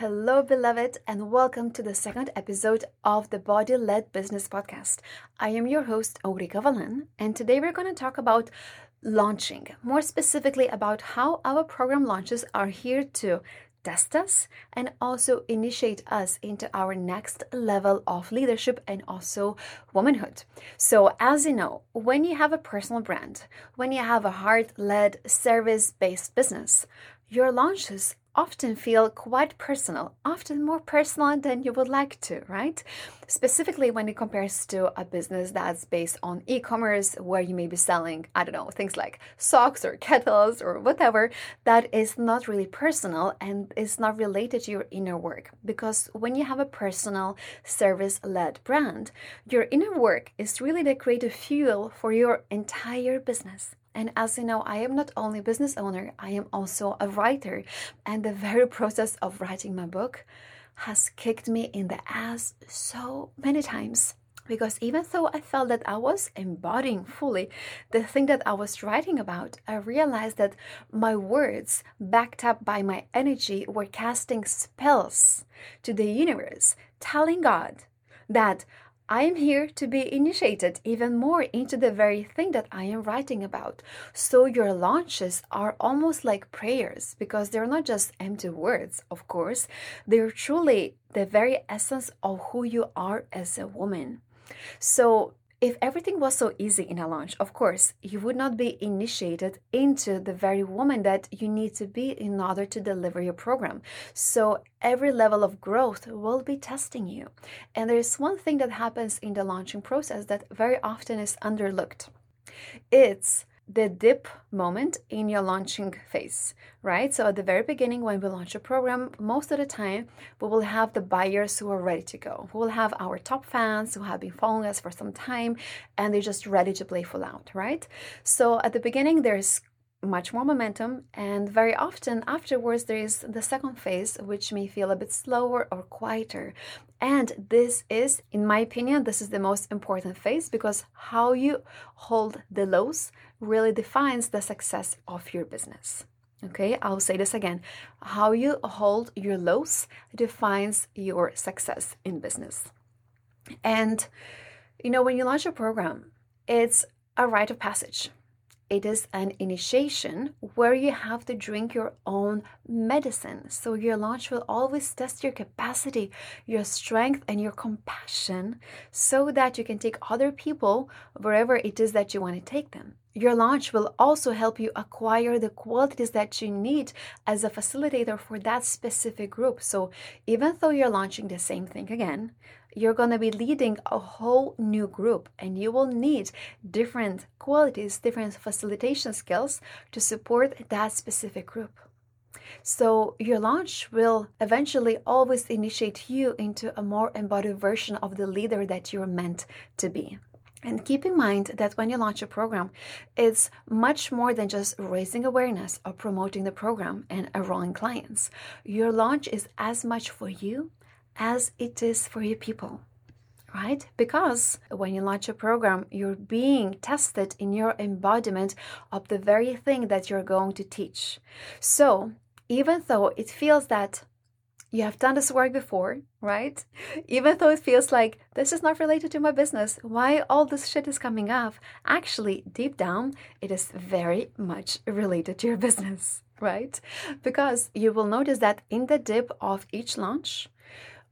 Hello, beloved, and welcome to the second episode of the Body Led Business Podcast. I am your host, Aurika Valan, and today we're going to talk about launching, more specifically about how our program launches are here to test us and also initiate us into our next level of leadership and also womanhood. So, as you know, when you have a personal brand, when you have a heart led service based business, your launches often feel quite personal, often more personal than you would like to, right? Specifically when it compares to a business that's based on e commerce, where you may be selling, I don't know, things like socks or kettles or whatever, that is not really personal and is not related to your inner work. Because when you have a personal service led brand, your inner work is really the creative fuel for your entire business. And as you know, I am not only a business owner, I am also a writer. And the very process of writing my book has kicked me in the ass so many times. Because even though I felt that I was embodying fully the thing that I was writing about, I realized that my words, backed up by my energy, were casting spells to the universe, telling God that I am here to be initiated even more into the very thing that I am writing about. So your launches are almost like prayers because they're not just empty words, of course, they're truly the very essence of who you are as a woman. So if everything was so easy in a launch, of course, you would not be initiated into the very woman that you need to be in order to deliver your program. So every level of growth will be testing you. And there's one thing that happens in the launching process that very often is underlooked. It's the dip moment in your launching phase, right? So, at the very beginning, when we launch a program, most of the time we will have the buyers who are ready to go. We will have our top fans who have been following us for some time and they're just ready to play full out, right? So, at the beginning, there's much more momentum and very often afterwards there is the second phase which may feel a bit slower or quieter. And this is in my opinion this is the most important phase because how you hold the lows really defines the success of your business. Okay i'll say this again. How you hold your lows defines your success in business. And you know when you launch a program it's a rite of passage it is an initiation where you have to drink your own medicine. So, your launch will always test your capacity, your strength, and your compassion so that you can take other people wherever it is that you want to take them. Your launch will also help you acquire the qualities that you need as a facilitator for that specific group. So, even though you're launching the same thing again, you're going to be leading a whole new group and you will need different qualities, different facilitation skills to support that specific group. So, your launch will eventually always initiate you into a more embodied version of the leader that you're meant to be. And keep in mind that when you launch a program, it's much more than just raising awareness or promoting the program and enrolling clients. Your launch is as much for you as it is for your people right? Because when you launch a program, you're being tested in your embodiment of the very thing that you're going to teach. So, even though it feels that you have done this work before, right? Even though it feels like this is not related to my business, why all this shit is coming up? Actually, deep down, it is very much related to your business, right? Because you will notice that in the dip of each launch,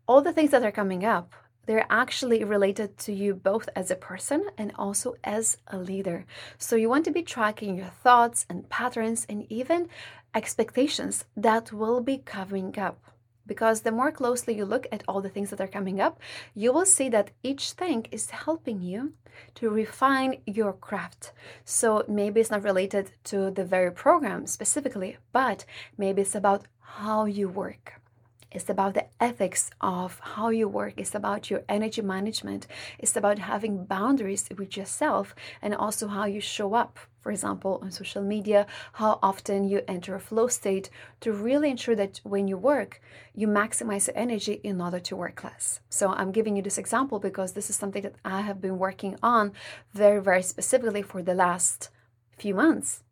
all the things that are coming up, they're actually related to you both as a person and also as a leader. So you want to be tracking your thoughts and patterns and even expectations that will be coming up. Because the more closely you look at all the things that are coming up, you will see that each thing is helping you to refine your craft. So maybe it's not related to the very program specifically, but maybe it's about how you work it's about the ethics of how you work. It's about your energy management. It's about having boundaries with yourself and also how you show up. For example, on social media, how often you enter a flow state to really ensure that when you work, you maximize the energy in order to work less. So, I'm giving you this example because this is something that I have been working on very, very specifically for the last few months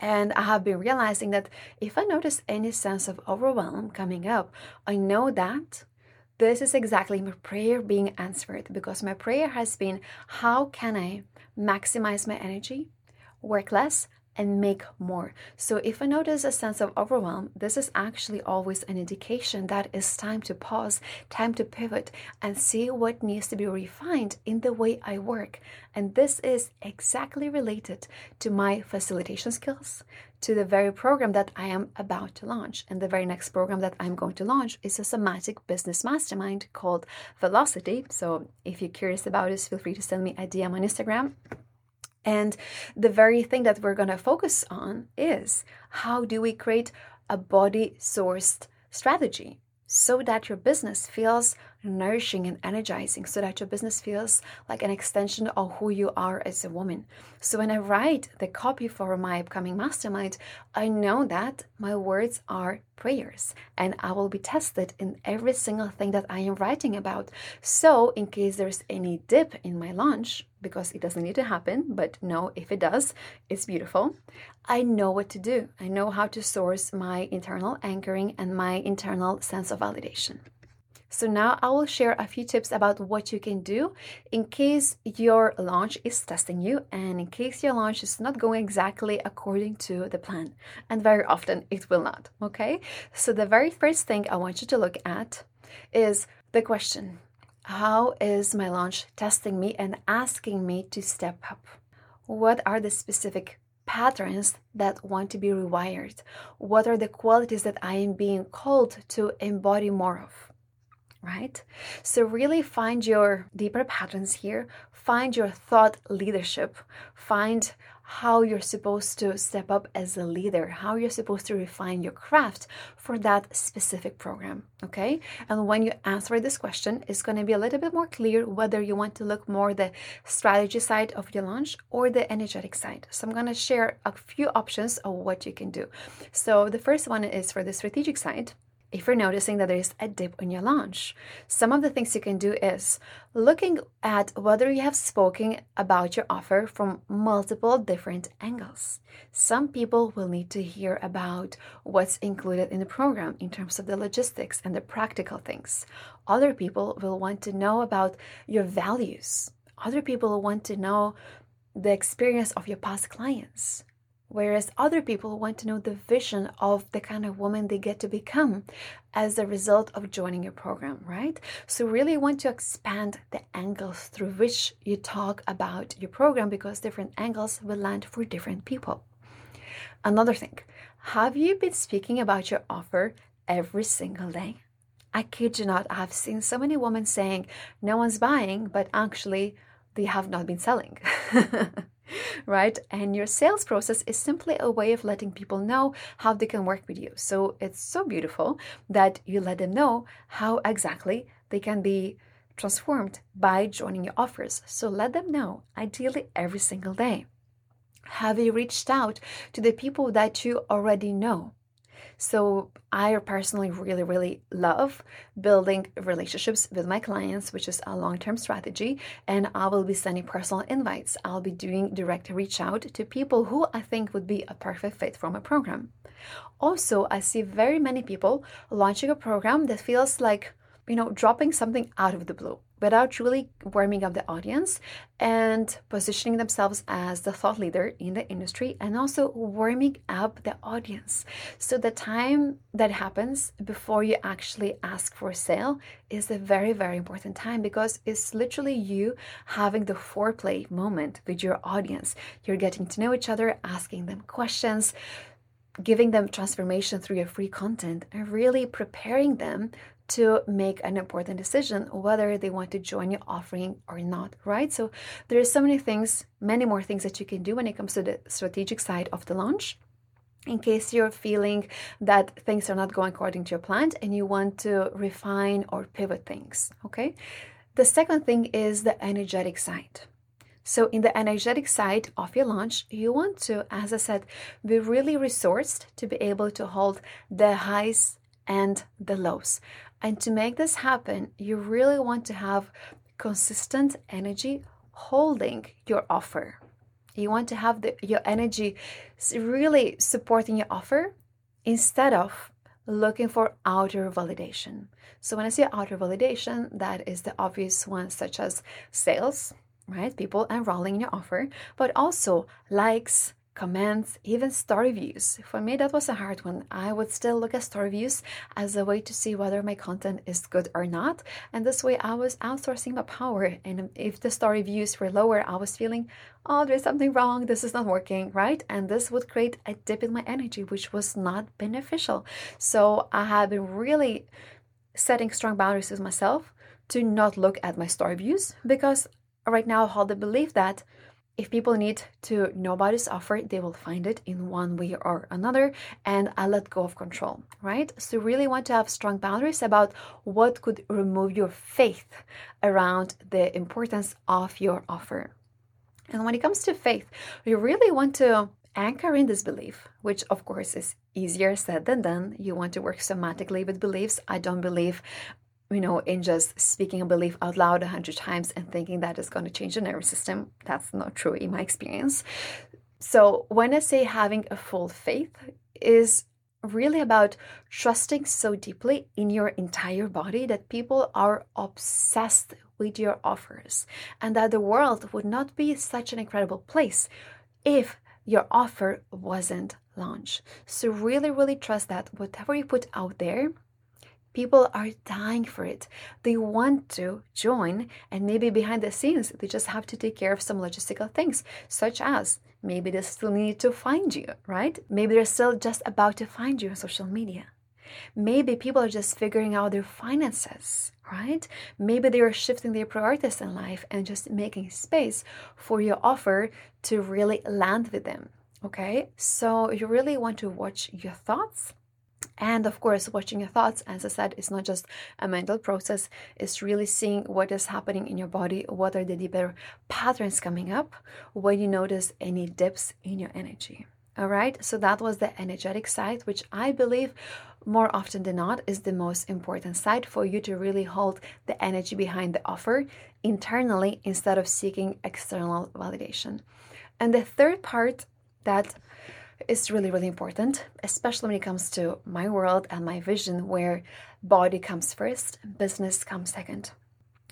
And I have been realizing that if I notice any sense of overwhelm coming up, I know that this is exactly my prayer being answered because my prayer has been how can I maximize my energy, work less, and make more. So if I notice a sense of overwhelm, this is actually always an indication that it's time to pause, time to pivot, and see what needs to be refined in the way I work. And this is exactly related to my facilitation skills, to the very program that I am about to launch. And the very next program that I'm going to launch is a somatic business mastermind called Velocity. So if you're curious about this, feel free to send me a DM on Instagram and the very thing that we're going to focus on is how do we create a body sourced strategy so that your business feels nourishing and energizing, so that your business feels like an extension of who you are as a woman. So when I write the copy for my upcoming mastermind, I know that my words are prayers and I will be tested in every single thing that I am writing about. So in case there's any dip in my launch, because it doesn't need to happen, but no, if it does, it's beautiful. I know what to do. I know how to source my internal anchoring and my internal sense of validation. So now I will share a few tips about what you can do in case your launch is testing you and in case your launch is not going exactly according to the plan. And very often it will not, okay? So the very first thing I want you to look at is the question how is my launch testing me and asking me to step up? What are the specific patterns that want to be rewired? What are the qualities that I am being called to embody more of? Right? So, really find your deeper patterns here, find your thought leadership, find how you're supposed to step up as a leader, how you're supposed to refine your craft for that specific program. Okay. And when you answer this question, it's going to be a little bit more clear whether you want to look more the strategy side of your launch or the energetic side. So I'm going to share a few options of what you can do. So the first one is for the strategic side if you're noticing that there is a dip in your launch. Some of the things you can do is looking at whether you have spoken about your offer from multiple different angles. Some people will need to hear about what's included in the program in terms of the logistics and the practical things. Other people will want to know about your values. Other people will want to know the experience of your past clients. Whereas other people want to know the vision of the kind of woman they get to become as a result of joining your program, right? So, really want to expand the angles through which you talk about your program because different angles will land for different people. Another thing, have you been speaking about your offer every single day? I kid you not, I've seen so many women saying no one's buying, but actually they have not been selling. right? And your sales process is simply a way of letting people know how they can work with you. So it's so beautiful that you let them know how exactly they can be transformed by joining your offers. So let them know, ideally every single day. Have you reached out to the people that you already know? So I personally really, really love building relationships with my clients, which is a long-term strategy. And I will be sending personal invites. I'll be doing direct reach out to people who I think would be a perfect fit for my program. Also, I see very many people launching a program that feels like, you know, dropping something out of the blue without really warming up the audience and positioning themselves as the thought leader in the industry and also warming up the audience. So the time that happens before you actually ask for sale is a very, very important time because it's literally you having the foreplay moment with your audience. You're getting to know each other, asking them questions giving them transformation through your free content and really preparing them to make an important decision whether they want to join your offering or not, right? So there are so many things, many more things that you can do when it comes to the strategic side of the launch. In case you're feeling that things are not going according to your plan and you want to refine or pivot things, okay? The second thing is the energetic side. So, in the energetic side of your launch, you want to, as I said, be really resourced to be able to hold the highs and the lows. And to make this happen, you really want to have consistent energy holding your offer. You want to have the, your energy really supporting your offer instead of looking for outer validation. So when I say outer validation, that is the obvious ones such as sales, right? People enrolling in your offer, but also likes, comments, even story views. For me, that was a hard one. I would still look at story views as a way to see whether my content is good or not. And this way, I was outsourcing my power. And if the story views were lower, I was feeling, oh, there's something wrong. This is not working, right? And this would create a dip in my energy, which was not beneficial. So I have been really setting strong boundaries with myself to not look at my story views because right now I hold the belief that if people need to know about this offer, they will find it in one way or another, and I let go of control, right? So, really want to have strong boundaries about what could remove your faith around the importance of your offer. And when it comes to faith, you really want to anchor in this belief, which of course is easier said than done. You want to work somatically with beliefs. I don't believe you know, in just speaking a belief out loud a hundred times and thinking that is going to change the nervous system. That's not true in my experience. So when I say having a full faith is really about trusting so deeply in your entire body that people are obsessed with your offers and that the world would not be such an incredible place if your offer wasn't launched. So really, really trust that whatever you put out there People are dying for it. They want to join, and maybe behind the scenes, they just have to take care of some logistical things, such as maybe they still need to find you, right? Maybe they're still just about to find you on social media. Maybe people are just figuring out their finances, right? Maybe they are shifting their priorities in life and just making space for your offer to really land with them. Okay, so you really want to watch your thoughts and of course, watching your thoughts, as I said, is not just a mental process, it's really seeing what is happening in your body, what are the deeper patterns coming up when you notice any dips in your energy. All right, so that was the energetic side, which I believe more often than not is the most important side for you to really hold the energy behind the offer internally instead of seeking external validation. And the third part that is really, really important, especially when it comes to my world and my vision, where body comes first, business comes second.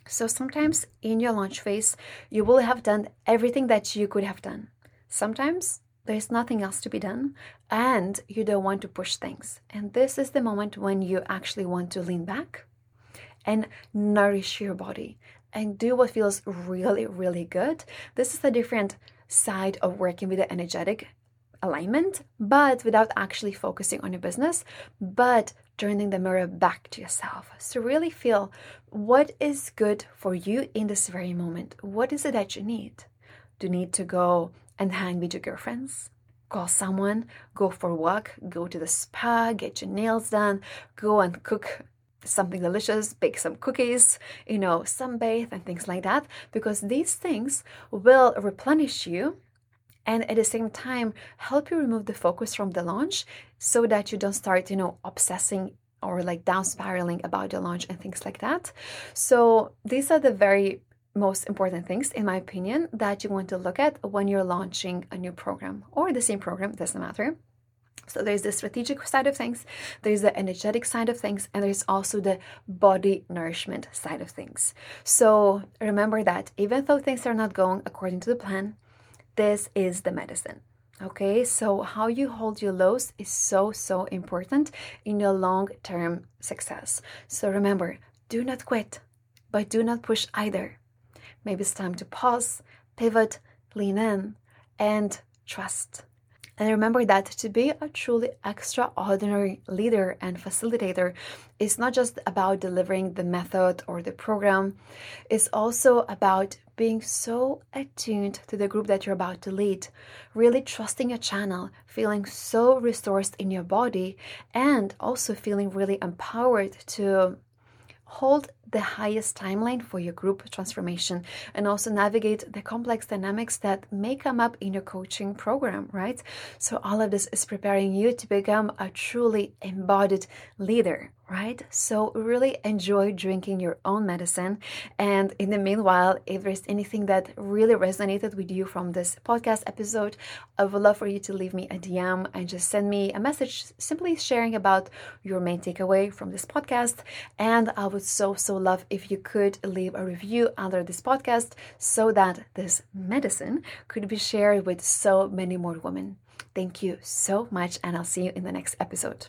So sometimes in your launch phase, you will have done everything that you could have done. Sometimes there's nothing else to be done and you don't want to push things. And this is the moment when you actually want to lean back and nourish your body and do what feels really, really good. This is a different side of working with the energetic alignment, but without actually focusing on your business, but turning the mirror back to yourself. So, really feel what is good for you in this very moment. What is it that you need? Do you need to go and hang with your girlfriends? Call someone, go for a walk, go to the spa, get your nails done, go and cook something delicious, bake some cookies, you know, sunbathe and things like that, because these things will replenish you and at the same time help you remove the focus from the launch so that you don't start you know obsessing or like down spiraling about the launch and things like that so these are the very most important things in my opinion that you want to look at when you're launching a new program or the same program doesn't matter so there's the strategic side of things, there's the energetic side of things, and there's also the body nourishment side of things. So remember that even though things are not going according to the plan, this is the medicine. Okay, so how you hold your lows is so, so important in your long term success. So remember, do not quit, but do not push either. Maybe it's time to pause, pivot, lean in, and trust. And remember that to be a truly extraordinary leader and facilitator is not just about delivering the method or the program, it's also about being so attuned to the group that you're about to lead, really trusting your channel, feeling so resourced in your body, and also feeling really empowered to hold the highest timeline for your group transformation and also navigate the complex dynamics that may come up in your coaching program, right? So, all of this is preparing you to become a truly embodied leader right? So really enjoy drinking your own medicine. And in the meanwhile, if there's anything that really resonated with you from this podcast episode, I would love for you to leave me a DM and just send me a message simply sharing about your main takeaway from this podcast. And I would so, so love if you could leave a review under this podcast so that this medicine could be shared with so many more women. Thank you so much, and I'll see you in the next episode.